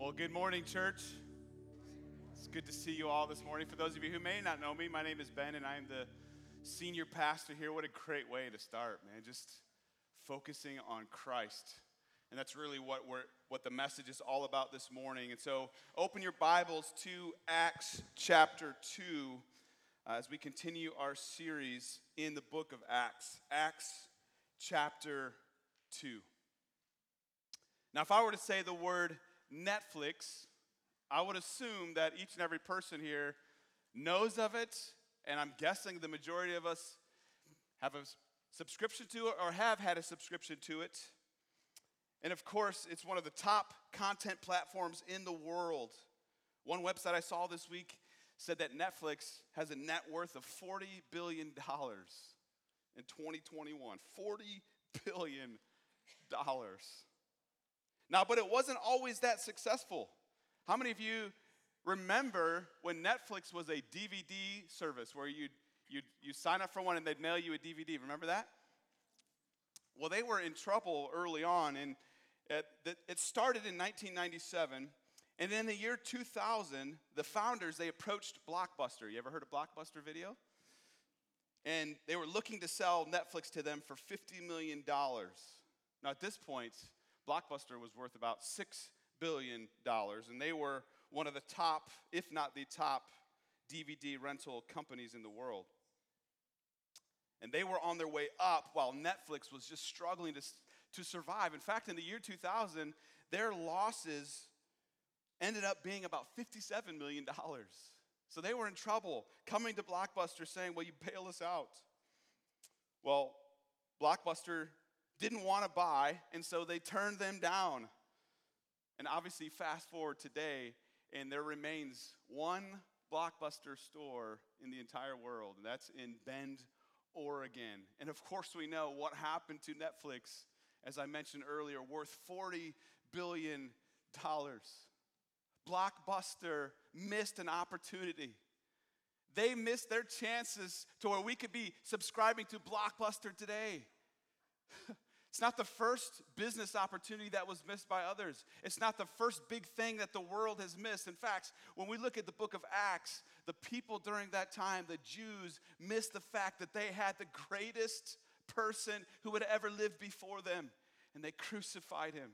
Well, good morning, church. It's good to see you all this morning. For those of you who may not know me, my name is Ben, and I am the senior pastor here. What a great way to start, man. Just focusing on Christ. And that's really what, we're, what the message is all about this morning. And so open your Bibles to Acts chapter 2 uh, as we continue our series in the book of Acts. Acts chapter 2. Now, if I were to say the word Netflix, I would assume that each and every person here knows of it, and I'm guessing the majority of us have a subscription to it or have had a subscription to it. And of course, it's one of the top content platforms in the world. One website I saw this week said that Netflix has a net worth of $40 billion in 2021. $40 billion. Now, but it wasn't always that successful. How many of you remember when Netflix was a DVD service where you'd, you'd, you sign up for one and they'd mail you a DVD? Remember that? Well, they were in trouble early on, and it, it started in 1997. And in the year 2000, the founders, they approached Blockbuster. You ever heard of Blockbuster Video? And they were looking to sell Netflix to them for $50 million. Now, at this point, Blockbuster was worth about $6 billion, and they were one of the top, if not the top, DVD rental companies in the world. And they were on their way up while Netflix was just struggling to, to survive. In fact, in the year 2000, their losses ended up being about $57 million. So they were in trouble, coming to Blockbuster saying, Well, you bail us out. Well, Blockbuster didn't want to buy, and so they turned them down. And obviously, fast forward today, and there remains one blockbuster store in the entire world, and that's in Bend, Oregon. And of course, we know what happened to Netflix, as I mentioned earlier, worth $40 billion. Blockbuster missed an opportunity. They missed their chances to where we could be subscribing to Blockbuster today. It's not the first business opportunity that was missed by others. It's not the first big thing that the world has missed. In fact, when we look at the book of Acts, the people during that time, the Jews, missed the fact that they had the greatest person who had ever lived before them, and they crucified him.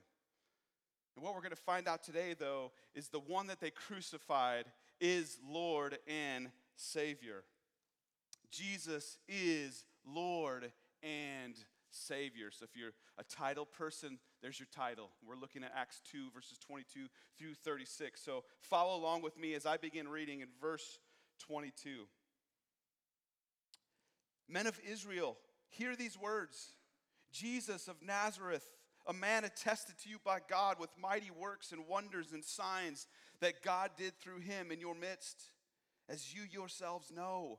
And what we're going to find out today, though, is the one that they crucified is Lord and Savior. Jesus is Lord and Savior. So if you're a title person, there's your title. We're looking at Acts 2, verses 22 through 36. So follow along with me as I begin reading in verse 22. Men of Israel, hear these words Jesus of Nazareth, a man attested to you by God with mighty works and wonders and signs that God did through him in your midst, as you yourselves know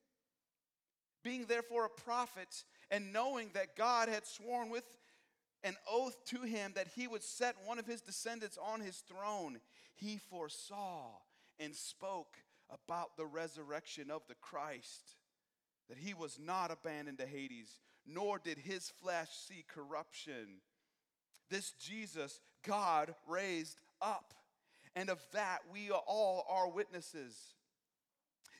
Being therefore a prophet, and knowing that God had sworn with an oath to him that he would set one of his descendants on his throne, he foresaw and spoke about the resurrection of the Christ, that he was not abandoned to Hades, nor did his flesh see corruption. This Jesus God raised up, and of that we all are witnesses.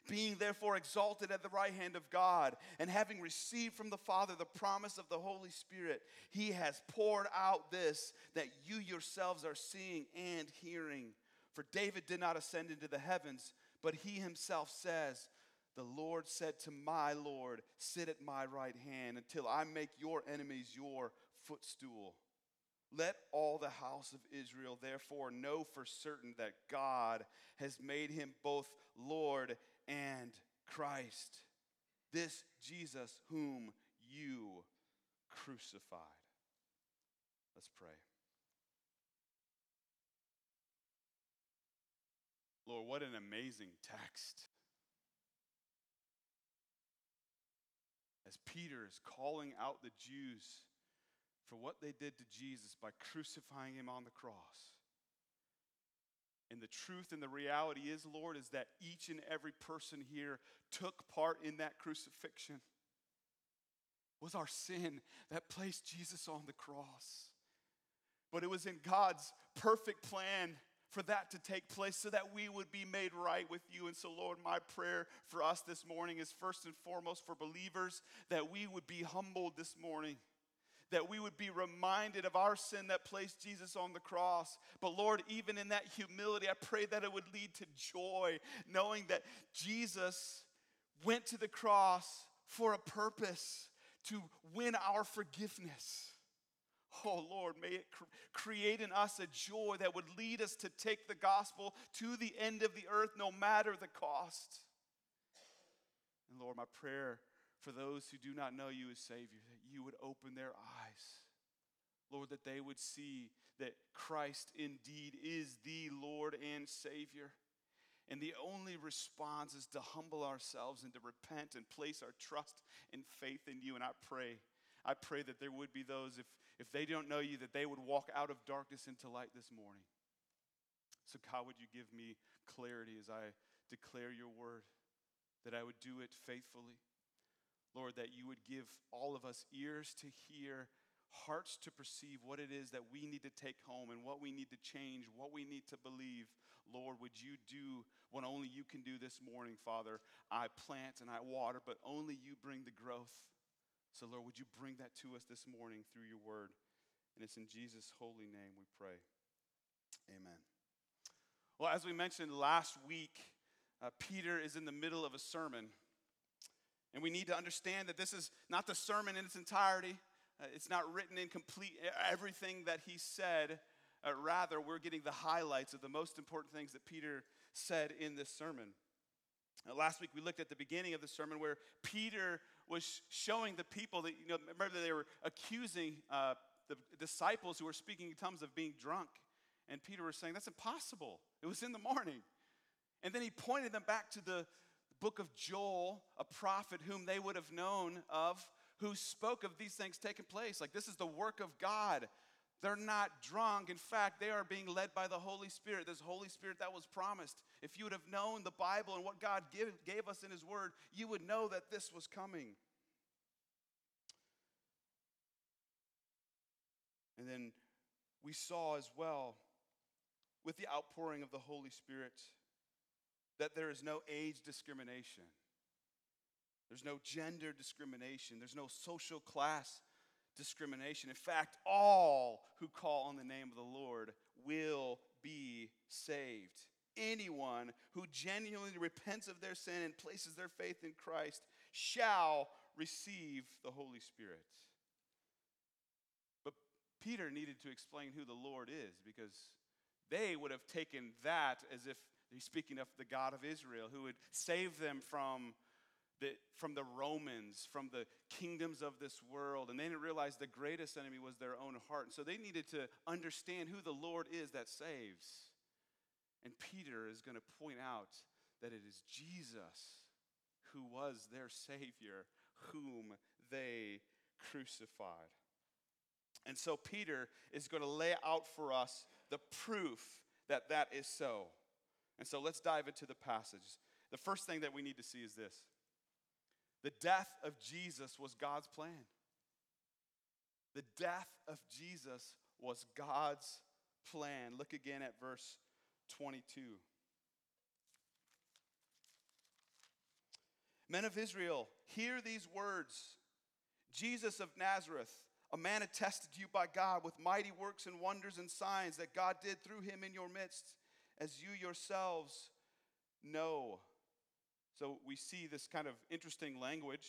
Being therefore exalted at the right hand of God, and having received from the Father the promise of the Holy Spirit, he has poured out this that you yourselves are seeing and hearing. For David did not ascend into the heavens, but he himself says, The Lord said to my Lord, Sit at my right hand until I make your enemies your footstool. Let all the house of Israel therefore know for certain that God has made him both Lord and Christ, this Jesus whom you crucified. Let's pray. Lord, what an amazing text. As Peter is calling out the Jews for what they did to Jesus by crucifying him on the cross. And the truth and the reality is, Lord, is that each and every person here took part in that crucifixion. Was our sin that placed Jesus on the cross. But it was in God's perfect plan for that to take place so that we would be made right with you. And so, Lord, my prayer for us this morning is first and foremost for believers that we would be humbled this morning. That we would be reminded of our sin that placed Jesus on the cross. But Lord, even in that humility, I pray that it would lead to joy, knowing that Jesus went to the cross for a purpose to win our forgiveness. Oh Lord, may it cr- create in us a joy that would lead us to take the gospel to the end of the earth, no matter the cost. And Lord, my prayer for those who do not know you as Savior, that you would open their eyes. Lord, that they would see that Christ indeed is the Lord and Savior. And the only response is to humble ourselves and to repent and place our trust and faith in you. And I pray, I pray that there would be those, if if they don't know you, that they would walk out of darkness into light this morning. So, God, would you give me clarity as I declare your word, that I would do it faithfully? Lord, that you would give all of us ears to hear, hearts to perceive what it is that we need to take home and what we need to change, what we need to believe. Lord, would you do what only you can do this morning, Father? I plant and I water, but only you bring the growth. So, Lord, would you bring that to us this morning through your word? And it's in Jesus' holy name we pray. Amen. Well, as we mentioned last week, uh, Peter is in the middle of a sermon. And we need to understand that this is not the sermon in its entirety. Uh, it's not written in complete everything that he said. Uh, rather, we're getting the highlights of the most important things that Peter said in this sermon. Uh, last week we looked at the beginning of the sermon where Peter was showing the people that, you know, remember they were accusing uh, the disciples who were speaking in tongues of being drunk. And Peter was saying, That's impossible. It was in the morning. And then he pointed them back to the book of Joel, a prophet whom they would have known of, who spoke of these things taking place. Like, this is the work of God. They're not drunk. In fact, they are being led by the Holy Spirit, this Holy Spirit that was promised. If you would have known the Bible and what God give, gave us in His Word, you would know that this was coming. And then we saw as well, with the outpouring of the Holy Spirit, that there is no age discrimination. There's no gender discrimination. There's no social class discrimination. In fact, all who call on the name of the Lord will be saved. Anyone who genuinely repents of their sin and places their faith in Christ shall receive the Holy Spirit. But Peter needed to explain who the Lord is because they would have taken that as if he's speaking of the God of Israel who would save them from the, from the Romans, from the kingdoms of this world. And they didn't realize the greatest enemy was their own heart. And so they needed to understand who the Lord is that saves. And Peter is going to point out that it is Jesus who was their Savior, whom they crucified. And so Peter is going to lay out for us the proof that that is so. And so let's dive into the passage. The first thing that we need to see is this the death of Jesus was God's plan. The death of Jesus was God's plan. Look again at verse 22. Men of Israel, hear these words Jesus of Nazareth, a man attested to you by God with mighty works and wonders and signs that God did through him in your midst as you yourselves know. So we see this kind of interesting language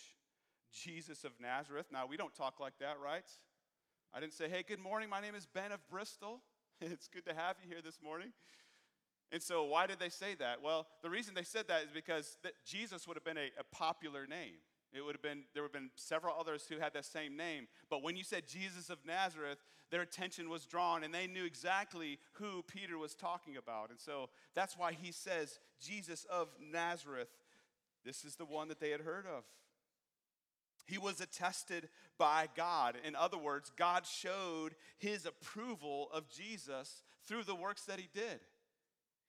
Jesus of Nazareth. Now, we don't talk like that, right? I didn't say, hey, good morning, my name is Ben of Bristol. it's good to have you here this morning. And so, why did they say that? Well, the reason they said that is because that Jesus would have been a, a popular name. It would have been, there would have been several others who had that same name. But when you said Jesus of Nazareth, their attention was drawn and they knew exactly who Peter was talking about. And so that's why he says, Jesus of Nazareth. This is the one that they had heard of. He was attested by God. In other words, God showed his approval of Jesus through the works that he did.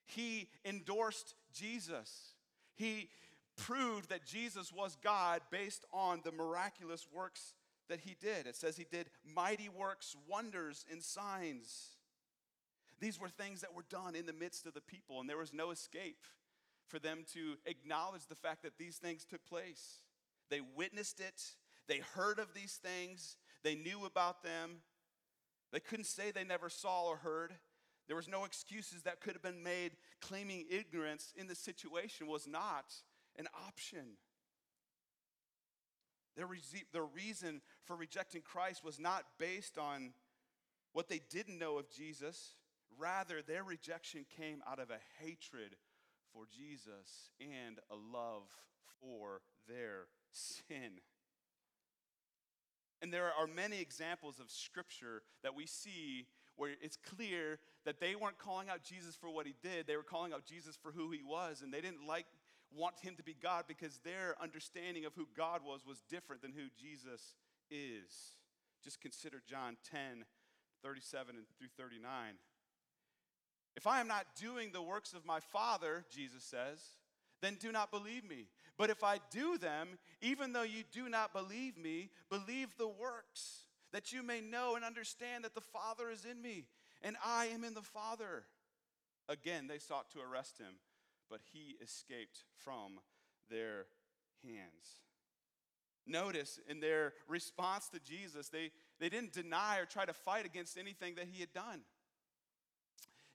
He endorsed Jesus. He proved that Jesus was God based on the miraculous works that he did. It says he did mighty works, wonders, and signs. These were things that were done in the midst of the people, and there was no escape for them to acknowledge the fact that these things took place. They witnessed it, they heard of these things, they knew about them. They couldn't say they never saw or heard. There was no excuses that could have been made. Claiming ignorance in the situation was not an option. Their, their reason for rejecting Christ was not based on what they didn't know of Jesus. Rather, their rejection came out of a hatred for Jesus and a love for their sin. And there are many examples of scripture that we see where it's clear that they weren't calling out Jesus for what he did, they were calling out Jesus for who he was, and they didn't like want him to be God because their understanding of who God was was different than who Jesus is. Just consider John 10, 37 and through 39. If I am not doing the works of my Father, Jesus says, then do not believe me. But if I do them, even though you do not believe me, believe the works, that you may know and understand that the Father is in me, and I am in the Father. Again, they sought to arrest him but he escaped from their hands. Notice in their response to Jesus, they, they didn't deny or try to fight against anything that he had done.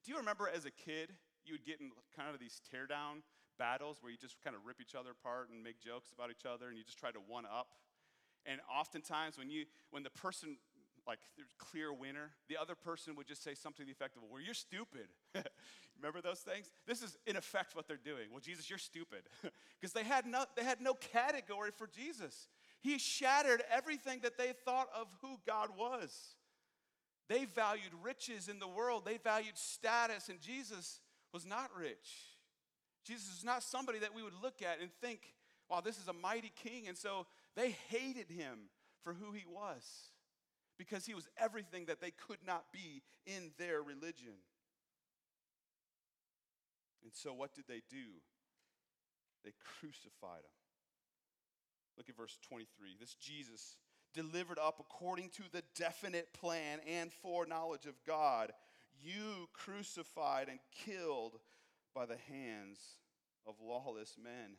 Do you remember as a kid, you would get in kind of these tear down battles where you just kind of rip each other apart and make jokes about each other and you just try to one up? And oftentimes when you when the person like there's clear winner. The other person would just say something to the effect of, well, you're stupid. Remember those things? This is in effect what they're doing. Well, Jesus, you're stupid. Because they, had no, they had no category for Jesus. He shattered everything that they thought of who God was. They valued riches in the world, they valued status, and Jesus was not rich. Jesus is not somebody that we would look at and think, wow, this is a mighty king. And so they hated him for who he was because he was everything that they could not be in their religion. And so, what did they do? They crucified him. Look at verse 23. This Jesus, delivered up according to the definite plan and foreknowledge of God, you crucified and killed by the hands of lawless men.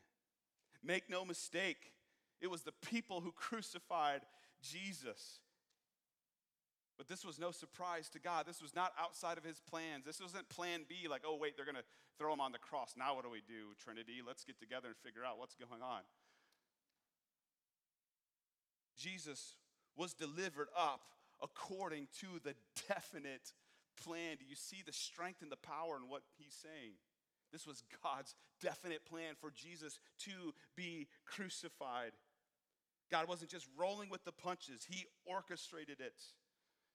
Make no mistake, it was the people who crucified Jesus. But this was no surprise to God. This was not outside of his plans. This wasn't plan B, like, oh, wait, they're going to throw him on the cross. Now what do we do, Trinity? Let's get together and figure out what's going on. Jesus was delivered up according to the definite plan. Do you see the strength and the power in what he's saying? This was God's definite plan for Jesus to be crucified. God wasn't just rolling with the punches, He orchestrated it.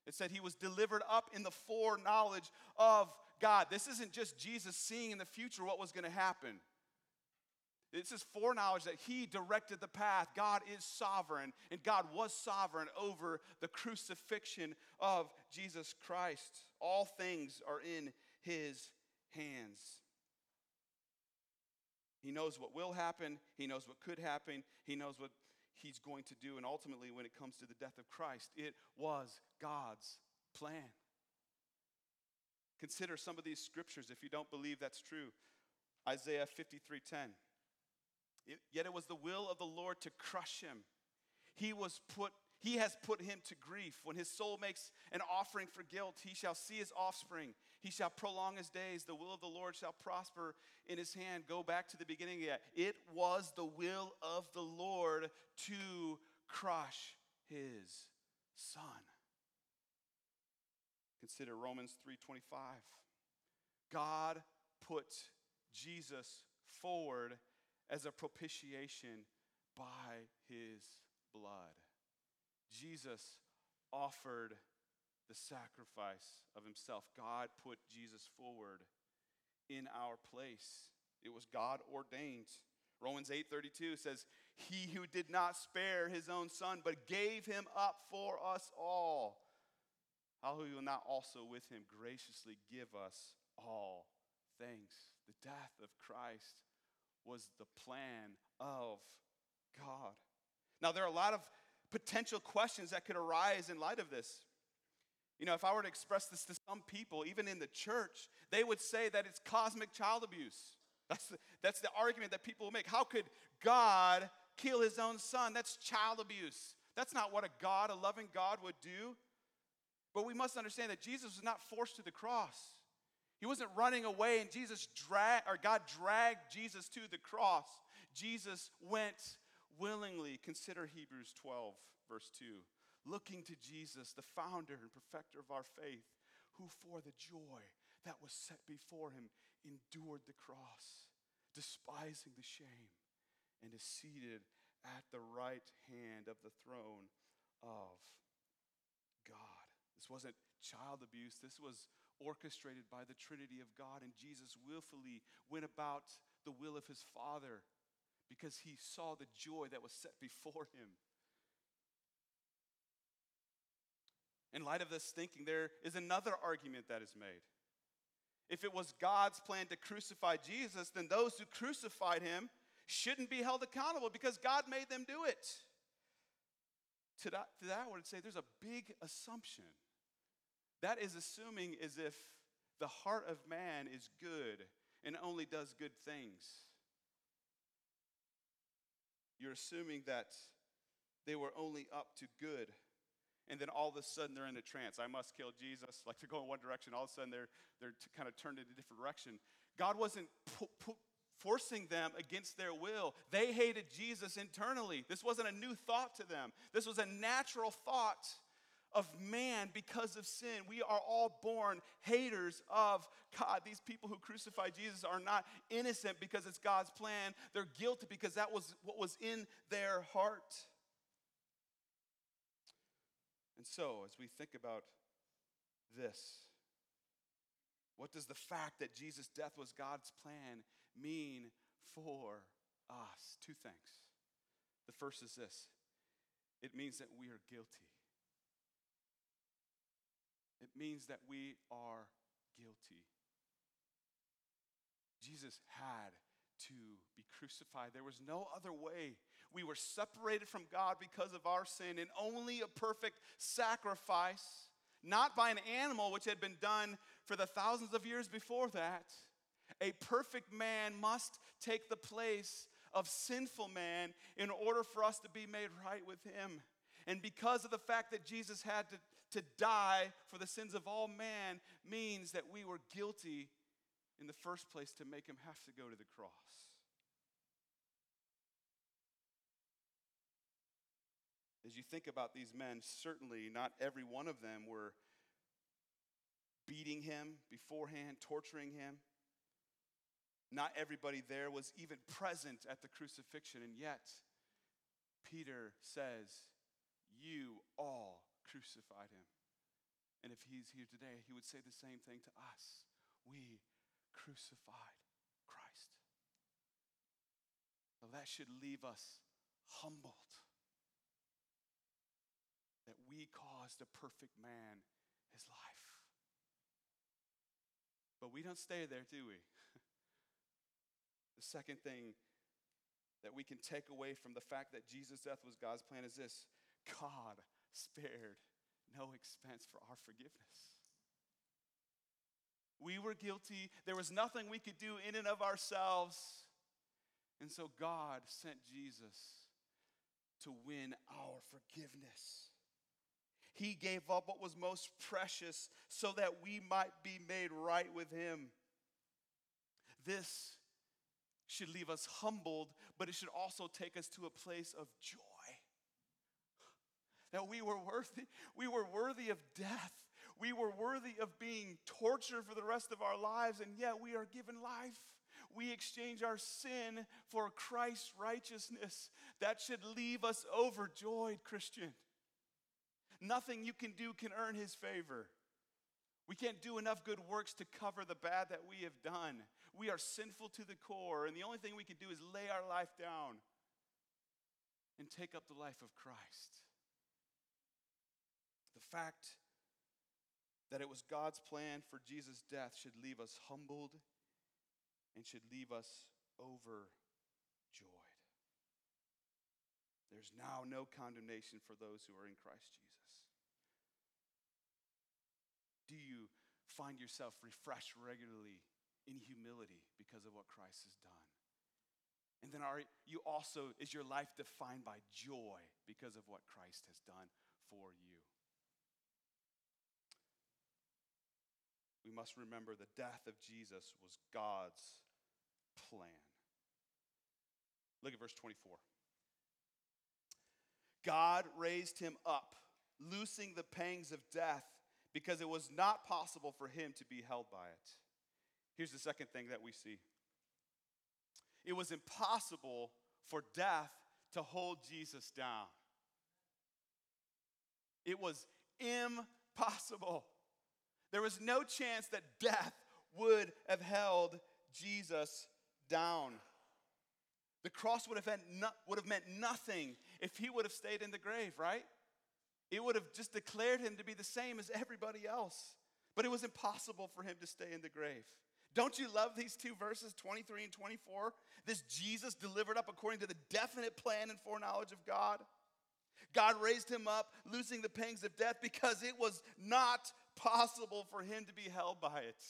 It said he was delivered up in the foreknowledge of God. This isn't just Jesus seeing in the future what was going to happen. This is foreknowledge that he directed the path. God is sovereign, and God was sovereign over the crucifixion of Jesus Christ. All things are in his hands. He knows what will happen, he knows what could happen, he knows what he's going to do. And ultimately, when it comes to the death of Christ, it was God's plan. Consider some of these scriptures if you don't believe that's true. Isaiah 53:10. Yet it was the will of the Lord to crush him. He was put he has put him to grief. When his soul makes an offering for guilt, he shall see his offspring. He shall prolong his days. The will of the Lord shall prosper in his hand. Go back to the beginning yet. It was the will of the Lord to crush his son. Consider Romans 3:25. God put Jesus forward as a propitiation by his blood. Jesus offered the sacrifice of himself. God put Jesus forward in our place. It was God ordained. Romans 8:32 says, "He who did not spare his own son but gave him up for us all, how will not also with him graciously give us all things?" The death of Christ was the plan of God. Now there are a lot of potential questions that could arise in light of this. You know, if I were to express this to some people, even in the church, they would say that it's cosmic child abuse. That's the, that's the argument that people make. How could God kill his own son? That's child abuse. That's not what a God, a loving God, would do. But we must understand that Jesus was not forced to the cross. He wasn't running away and Jesus dragged, or God dragged Jesus to the cross. Jesus went willingly. Consider Hebrews 12, verse 2. Looking to Jesus, the founder and perfecter of our faith, who for the joy that was set before him endured the cross, despising the shame, and is seated at the right hand of the throne of God. This wasn't child abuse, this was orchestrated by the Trinity of God, and Jesus willfully went about the will of his Father because he saw the joy that was set before him. In light of this thinking, there is another argument that is made. If it was God's plan to crucify Jesus, then those who crucified him shouldn't be held accountable because God made them do it. To that, to that I would say there's a big assumption. That is assuming as if the heart of man is good and only does good things. You're assuming that they were only up to good. And then all of a sudden they're in a trance. I must kill Jesus. Like they're going one direction, all of a sudden they're, they're kind of turned in a different direction. God wasn't forcing them against their will. They hated Jesus internally. This wasn't a new thought to them, this was a natural thought of man because of sin. We are all born haters of God. These people who crucified Jesus are not innocent because it's God's plan, they're guilty because that was what was in their heart. And so, as we think about this, what does the fact that Jesus' death was God's plan mean for us? Two things. The first is this it means that we are guilty. It means that we are guilty. Jesus had to be crucified. There was no other way. We were separated from God because of our sin, and only a perfect sacrifice, not by an animal, which had been done for the thousands of years before that. A perfect man must take the place of sinful man in order for us to be made right with him. And because of the fact that Jesus had to to die for the sins of all man means that we were guilty in the first place to make him have to go to the cross. As you think about these men, certainly not every one of them were beating him beforehand, torturing him. Not everybody there was even present at the crucifixion, and yet Peter says, You all crucified him. And if he's here today, he would say the same thing to us. We crucified Christ. That should leave us humbled that we caused a perfect man his life. But we don't stay there, do we? the second thing that we can take away from the fact that Jesus' death was God's plan is this God spared no expense for our forgiveness. We were guilty. There was nothing we could do in and of ourselves. And so God sent Jesus to win our forgiveness. He gave up what was most precious so that we might be made right with Him. This should leave us humbled, but it should also take us to a place of joy. That we were worthy, we were worthy of death. We were worthy of being tortured for the rest of our lives, and yet we are given life. We exchange our sin for Christ's righteousness. That should leave us overjoyed, Christian. Nothing you can do can earn his favor. We can't do enough good works to cover the bad that we have done. We are sinful to the core, and the only thing we can do is lay our life down and take up the life of Christ. Fact that it was God's plan for Jesus' death should leave us humbled and should leave us overjoyed. There's now no condemnation for those who are in Christ Jesus. Do you find yourself refreshed regularly in humility because of what Christ has done? And then are you also, is your life defined by joy because of what Christ has done for you? We must remember the death of Jesus was God's plan. Look at verse 24. God raised him up, loosing the pangs of death because it was not possible for him to be held by it. Here's the second thing that we see it was impossible for death to hold Jesus down. It was impossible. There was no chance that death would have held Jesus down. The cross would have, no, would have meant nothing if he would have stayed in the grave, right? It would have just declared him to be the same as everybody else. But it was impossible for him to stay in the grave. Don't you love these two verses, 23 and 24? This Jesus delivered up according to the definite plan and foreknowledge of God. God raised him up, losing the pangs of death because it was not possible for him to be held by it.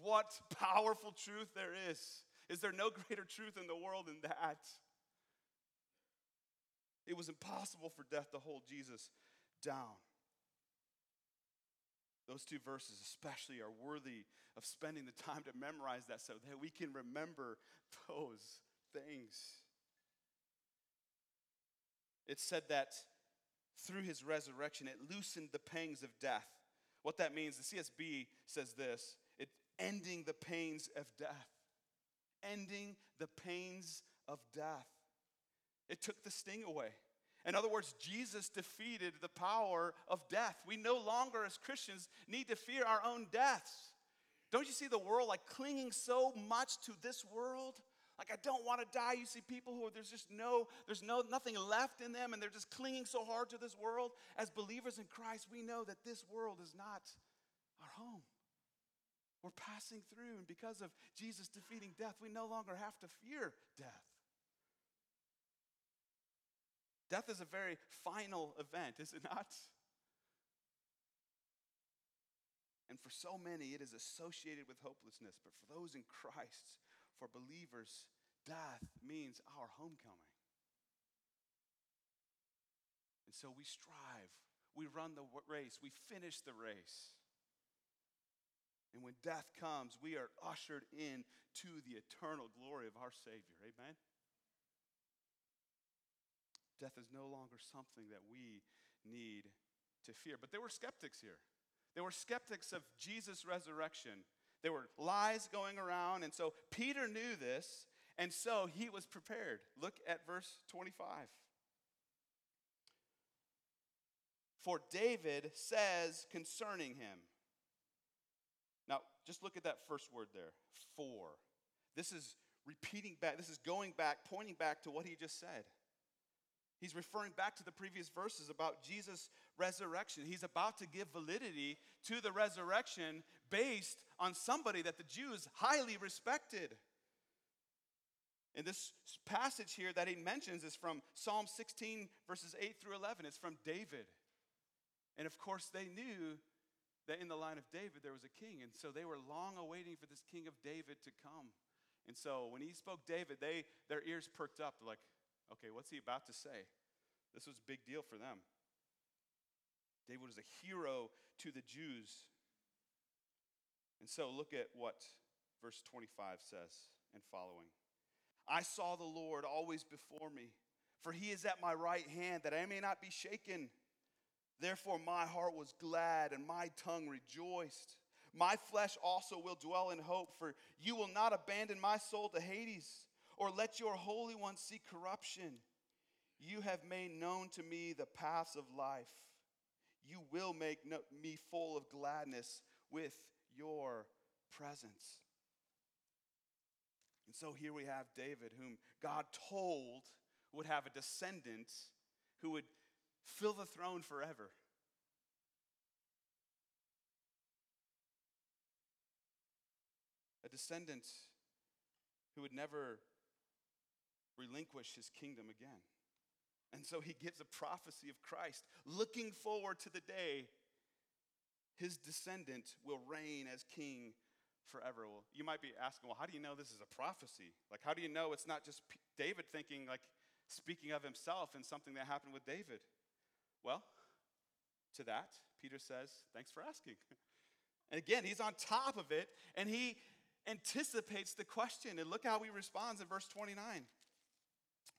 What powerful truth there is. Is there no greater truth in the world than that? It was impossible for death to hold Jesus down. Those two verses, especially, are worthy of spending the time to memorize that so that we can remember those things. It said that through his resurrection, it loosened the pangs of death. What that means, the CSB says this it ending the pains of death. Ending the pains of death. It took the sting away. In other words, Jesus defeated the power of death. We no longer, as Christians, need to fear our own deaths. Don't you see the world like clinging so much to this world? Like I don't want to die. You see people who are, there's just no, there's no nothing left in them, and they're just clinging so hard to this world. As believers in Christ, we know that this world is not our home. We're passing through, and because of Jesus defeating death, we no longer have to fear death. Death is a very final event, is it not? And for so many, it is associated with hopelessness. But for those in Christ, for believers, death means our homecoming. And so we strive, we run the race, we finish the race. And when death comes, we are ushered in to the eternal glory of our Savior. Amen? Death is no longer something that we need to fear. But there were skeptics here. There were skeptics of Jesus' resurrection. There were lies going around. And so Peter knew this, and so he was prepared. Look at verse 25. For David says concerning him. Now, just look at that first word there for. This is repeating back, this is going back, pointing back to what he just said. He's referring back to the previous verses about Jesus' resurrection. He's about to give validity to the resurrection based on somebody that the Jews highly respected. And this passage here that he mentions is from Psalm 16, verses 8 through 11. It's from David. And of course, they knew that in the line of David there was a king. And so they were long awaiting for this king of David to come. And so when he spoke David, they, their ears perked up. Like, Okay, what's he about to say? This was a big deal for them. David was a hero to the Jews. And so look at what verse 25 says and following. I saw the Lord always before me, for he is at my right hand that I may not be shaken. Therefore, my heart was glad and my tongue rejoiced. My flesh also will dwell in hope, for you will not abandon my soul to Hades, or let your Holy One see corruption. You have made known to me the paths of life. You will make me full of gladness with your presence. And so here we have David, whom God told would have a descendant who would fill the throne forever. A descendant who would never relinquish his kingdom again. And so he gives a prophecy of Christ, looking forward to the day his descendant will reign as king forever. Well, you might be asking, well, how do you know this is a prophecy? Like, how do you know it's not just David thinking, like, speaking of himself and something that happened with David? Well, to that, Peter says, thanks for asking. and again, he's on top of it, and he anticipates the question. And look how he responds in verse 29.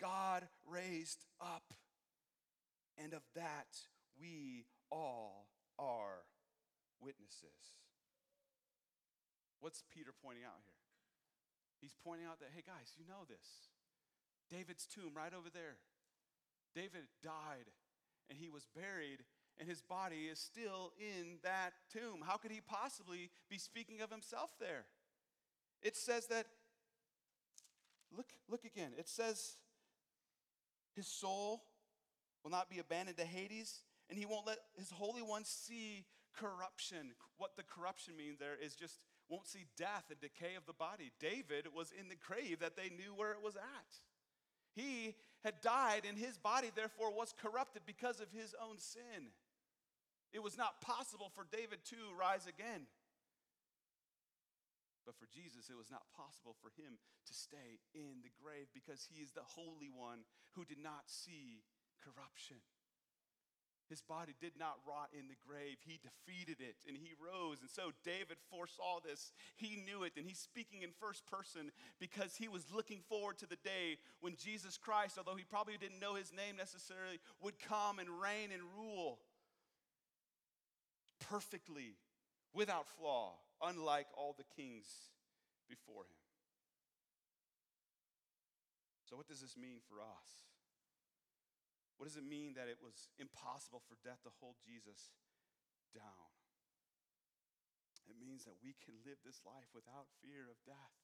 God raised up, and of that we all are witnesses. What's Peter pointing out here? He's pointing out that, hey guys, you know this. David's tomb right over there. David died and he was buried, and his body is still in that tomb. How could he possibly be speaking of himself there? It says that, look, look again. It says his soul will not be abandoned to Hades, and he won't let his Holy One see corruption. What the corruption means there is just won't see death and decay of the body. David was in the grave that they knew where it was at. He had died, and his body, therefore, was corrupted because of his own sin. It was not possible for David to rise again. But for Jesus, it was not possible for him to stay in the grave because he is the Holy One who did not see corruption. His body did not rot in the grave. He defeated it and he rose. And so David foresaw this. He knew it. And he's speaking in first person because he was looking forward to the day when Jesus Christ, although he probably didn't know his name necessarily, would come and reign and rule perfectly, without flaw, unlike all the kings before him. So, what does this mean for us? What does it mean that it was impossible for death to hold Jesus down? It means that we can live this life without fear of death.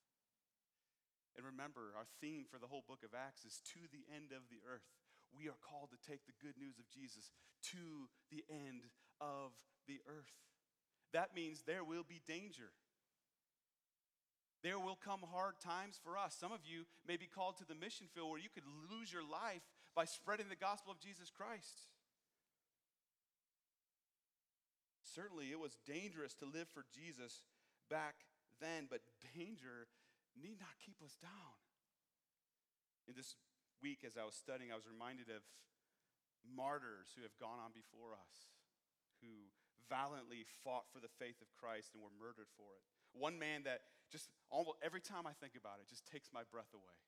And remember, our theme for the whole book of Acts is to the end of the earth. We are called to take the good news of Jesus to the end of the earth. That means there will be danger. There will come hard times for us. Some of you may be called to the mission field where you could lose your life by spreading the gospel of Jesus Christ. Certainly, it was dangerous to live for Jesus back then, but danger need not keep us down. In this week, as I was studying, I was reminded of martyrs who have gone on before us, who valiantly fought for the faith of Christ and were murdered for it. One man that just almost every time I think about it, just takes my breath away.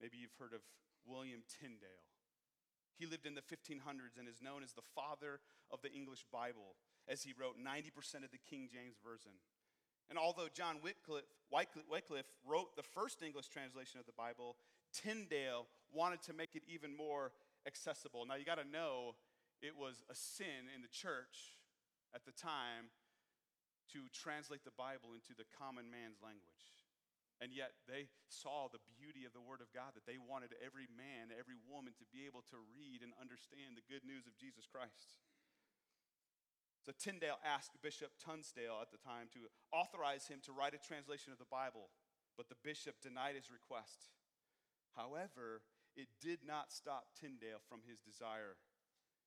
Maybe you've heard of William Tyndale. He lived in the 1500s and is known as the father of the English Bible, as he wrote 90% of the King James Version. And although John Wycliffe, Wycliffe wrote the first English translation of the Bible, Tyndale wanted to make it even more accessible. Now, you got to know it was a sin in the church at the time to translate the Bible into the common man's language. And yet they saw the beauty of the Word of God, that they wanted every man, every woman to be able to read and understand the good news of Jesus Christ. So Tyndale asked Bishop Tunstall at the time to authorize him to write a translation of the Bible, but the bishop denied his request. However, it did not stop Tyndale from his desire.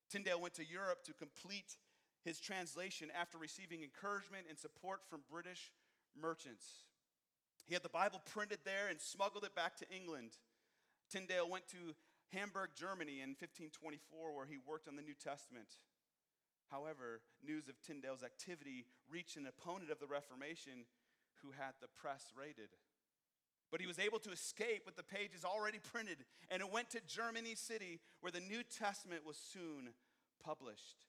Tyndale went to Europe to complete his translation after receiving encouragement and support from British merchants. He had the Bible printed there and smuggled it back to England. Tyndale went to Hamburg, Germany in 1524, where he worked on the New Testament. However, news of Tyndale's activity reached an opponent of the Reformation who had the press raided. But he was able to escape with the pages already printed, and it went to Germany City, where the New Testament was soon published.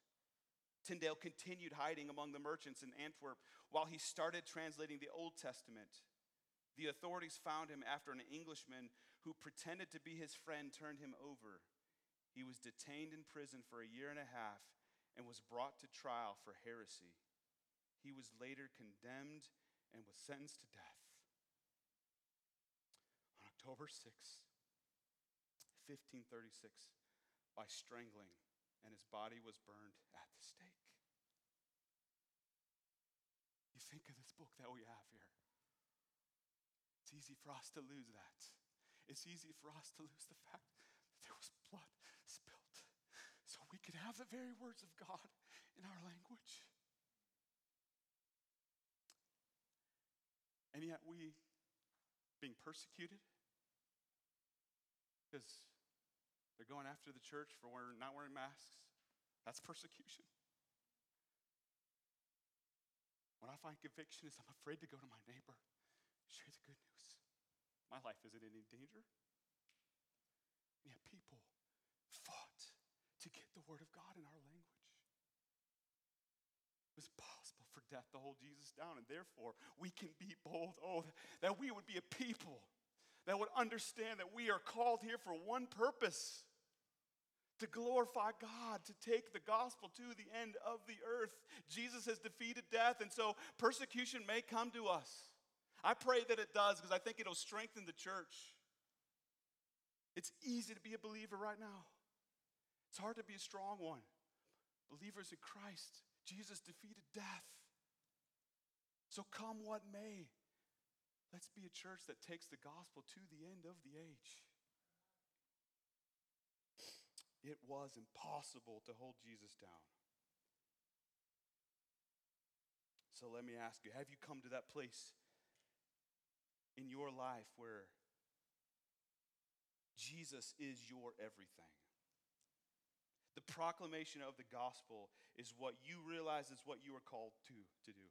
Tyndale continued hiding among the merchants in Antwerp while he started translating the Old Testament. The authorities found him after an Englishman who pretended to be his friend turned him over. He was detained in prison for a year and a half and was brought to trial for heresy. He was later condemned and was sentenced to death. On October 6, 1536, by strangling, and his body was burned at the stake. You think of this book that we have here. It's easy for us to lose that. It's easy for us to lose the fact that there was blood spilled so we could have the very words of God in our language. And yet we being persecuted because they're going after the church for wearing, not wearing masks. That's persecution. When I find conviction is I'm afraid to go to my neighbor, share the good news. My life isn't in any danger. And yet people fought to get the word of God in our language. It was possible for death to hold Jesus down, and therefore we can be bold. Oh, that we would be a people that would understand that we are called here for one purpose to glorify God, to take the gospel to the end of the earth. Jesus has defeated death, and so persecution may come to us. I pray that it does because I think it'll strengthen the church. It's easy to be a believer right now. It's hard to be a strong one. Believers in Christ, Jesus defeated death. So come what may, let's be a church that takes the gospel to the end of the age. It was impossible to hold Jesus down. So let me ask you have you come to that place in your life where Jesus is your everything? The proclamation of the gospel is what you realize is what you are called to, to do.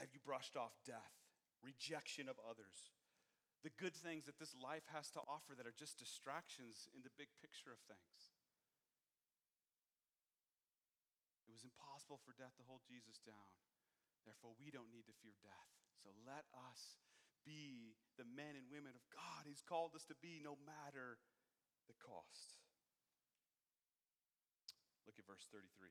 Have you brushed off death, rejection of others, the good things that this life has to offer that are just distractions in the big picture of things? It was impossible for death to hold Jesus down. Therefore, we don't need to fear death. So let us be the men and women of God He's called us to be no matter the cost. Look at verse 33.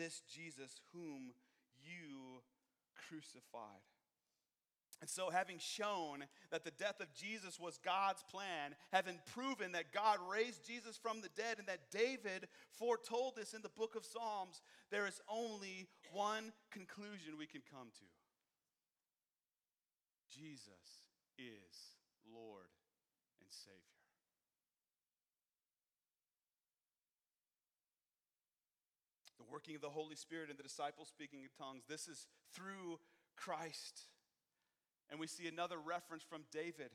this Jesus whom you crucified. And so, having shown that the death of Jesus was God's plan, having proven that God raised Jesus from the dead, and that David foretold this in the book of Psalms, there is only one conclusion we can come to Jesus is Lord and Savior. Working of the Holy Spirit and the disciples speaking in tongues, this is through Christ. And we see another reference from David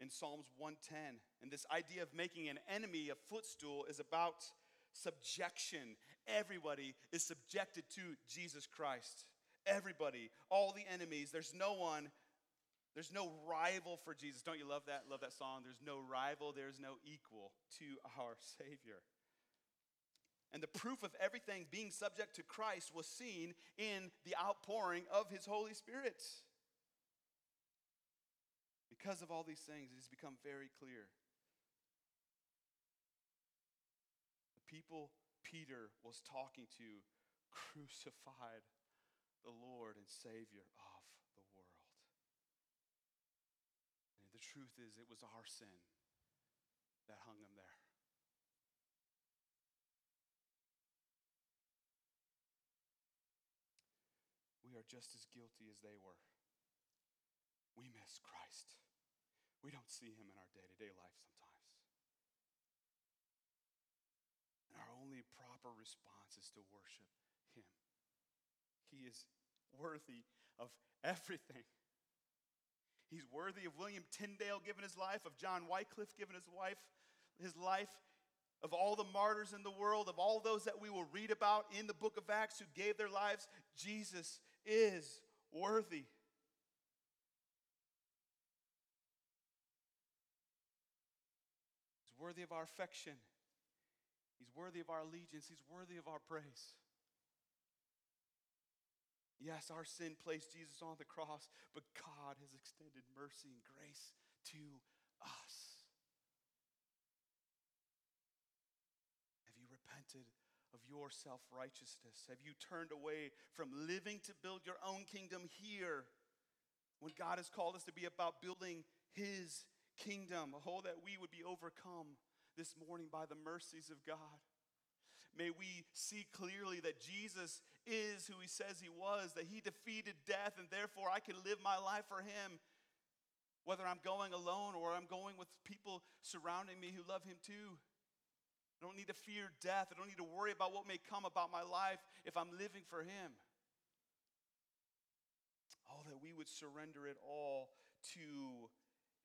in Psalms 110. And this idea of making an enemy a footstool is about subjection. Everybody is subjected to Jesus Christ. Everybody, all the enemies, there's no one There's no rival for Jesus. Don't you love that? Love that song? There's no rival, there's no equal to our Savior. And the proof of everything being subject to Christ was seen in the outpouring of His Holy Spirit. Because of all these things, it has become very clear. The people Peter was talking to crucified the Lord and Savior of the world. And the truth is, it was our sin that hung him there. We are just as guilty as they were. We miss Christ. We don't see him in our day to day life sometimes. And our only proper response is to worship him. He is worthy of everything. He's worthy of William Tyndale giving his life, of John Wycliffe giving his wife, his life, of all the martyrs in the world, of all those that we will read about in the book of Acts who gave their lives. Jesus is worthy. He's worthy of our affection. He's worthy of our allegiance. He's worthy of our praise. Yes, our sin placed Jesus on the cross, but God has extended mercy and grace to us. Have you repented of your self righteousness? Have you turned away from living to build your own kingdom here when God has called us to be about building His kingdom? Oh, that we would be overcome this morning by the mercies of God. May we see clearly that Jesus is who he says he was, that he defeated death, and therefore I can live my life for him, whether I'm going alone or I'm going with people surrounding me who love him too. I don't need to fear death. I don't need to worry about what may come about my life if I'm living for him. Oh, that we would surrender it all to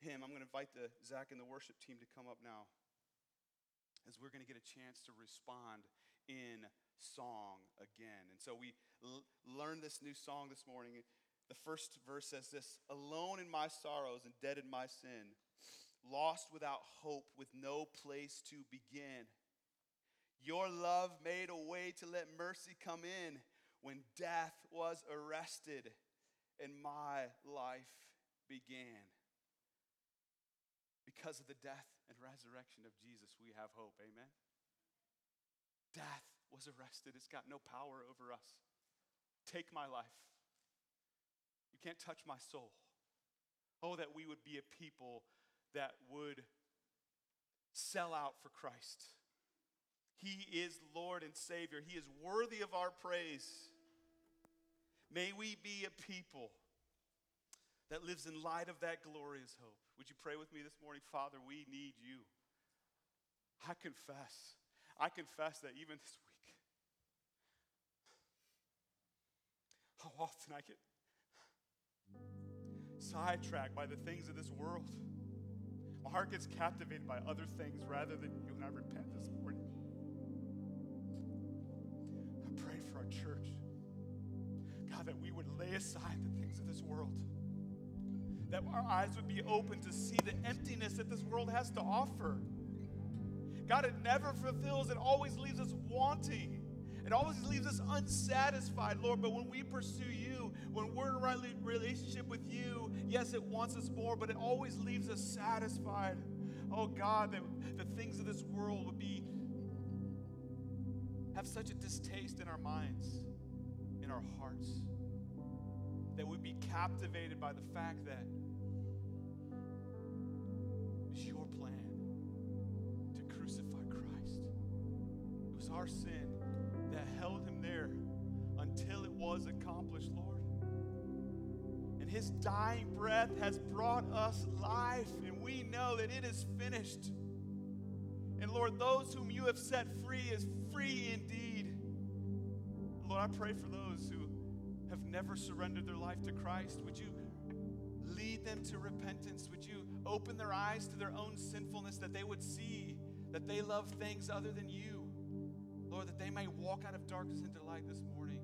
him. I'm going to invite the Zach and the worship team to come up now as we're going to get a chance to respond in song again. And so we l- learned this new song this morning. The first verse says this Alone in my sorrows and dead in my sin, lost without hope, with no place to begin. Your love made a way to let mercy come in when death was arrested and my life began. Because of the death and resurrection of Jesus, we have hope. Amen. Death was arrested, it's got no power over us. Take my life. You can't touch my soul. Oh, that we would be a people that would sell out for Christ. He is Lord and Savior, He is worthy of our praise. May we be a people that lives in light of that glorious hope. Would you pray with me this morning? Father, we need you. I confess. I confess that even this week, how often I get sidetracked by the things of this world. My heart gets captivated by other things rather than you, and I repent this morning. God, that we would lay aside the things of this world that our eyes would be open to see the emptiness that this world has to offer. God, it never fulfills, it always leaves us wanting. It always leaves us unsatisfied, Lord. But when we pursue you, when we're in a right relationship with you, yes, it wants us more, but it always leaves us satisfied. Oh God, that the things of this world would be have such a distaste in our minds, in our hearts, that we'd be captivated by the fact that was your plan to crucify Christ. It was our sin that held him there until it was accomplished, Lord. And his dying breath has brought us life, and we know that it is finished. And Lord, those whom you have set free is free indeed. Lord, I pray for those who have never surrendered their life to Christ. Would you lead them to repentance? Would you open their eyes to their own sinfulness that they would see that they love things other than you? Lord, that they may walk out of darkness into light this morning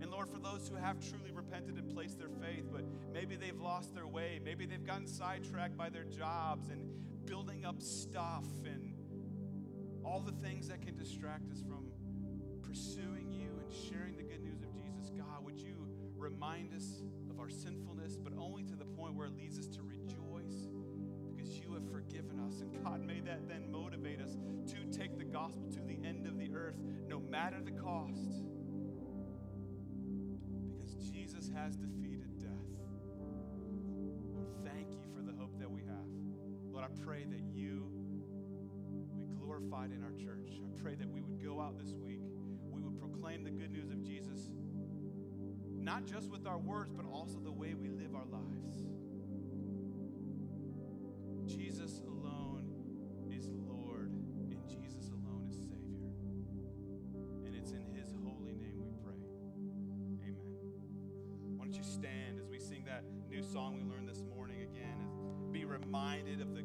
And Lord, for those who have truly repented and placed their faith, but maybe they've lost their way, maybe they've gotten sidetracked by their jobs and building up stuff and all the things that can distract us from pursuing you and sharing the remind us of our sinfulness, but only to the point where it leads us to rejoice because you have forgiven us. And God, may that then motivate us to take the gospel to the end of the earth, no matter the cost. Because Jesus has defeated death. Lord, thank you for the hope that we have. Lord, I pray that you be glorified in our church. I pray that we would go out this week, we would proclaim the good news of Jesus, not just with our words, but also the way we live our lives. Jesus alone is Lord, and Jesus alone is Savior. And it's in His holy name we pray. Amen. Why don't you stand as we sing that new song we learned this morning again and be reminded of the,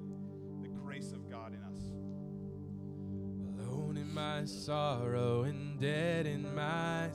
the grace of God in us. Alone in my sorrow and dead in my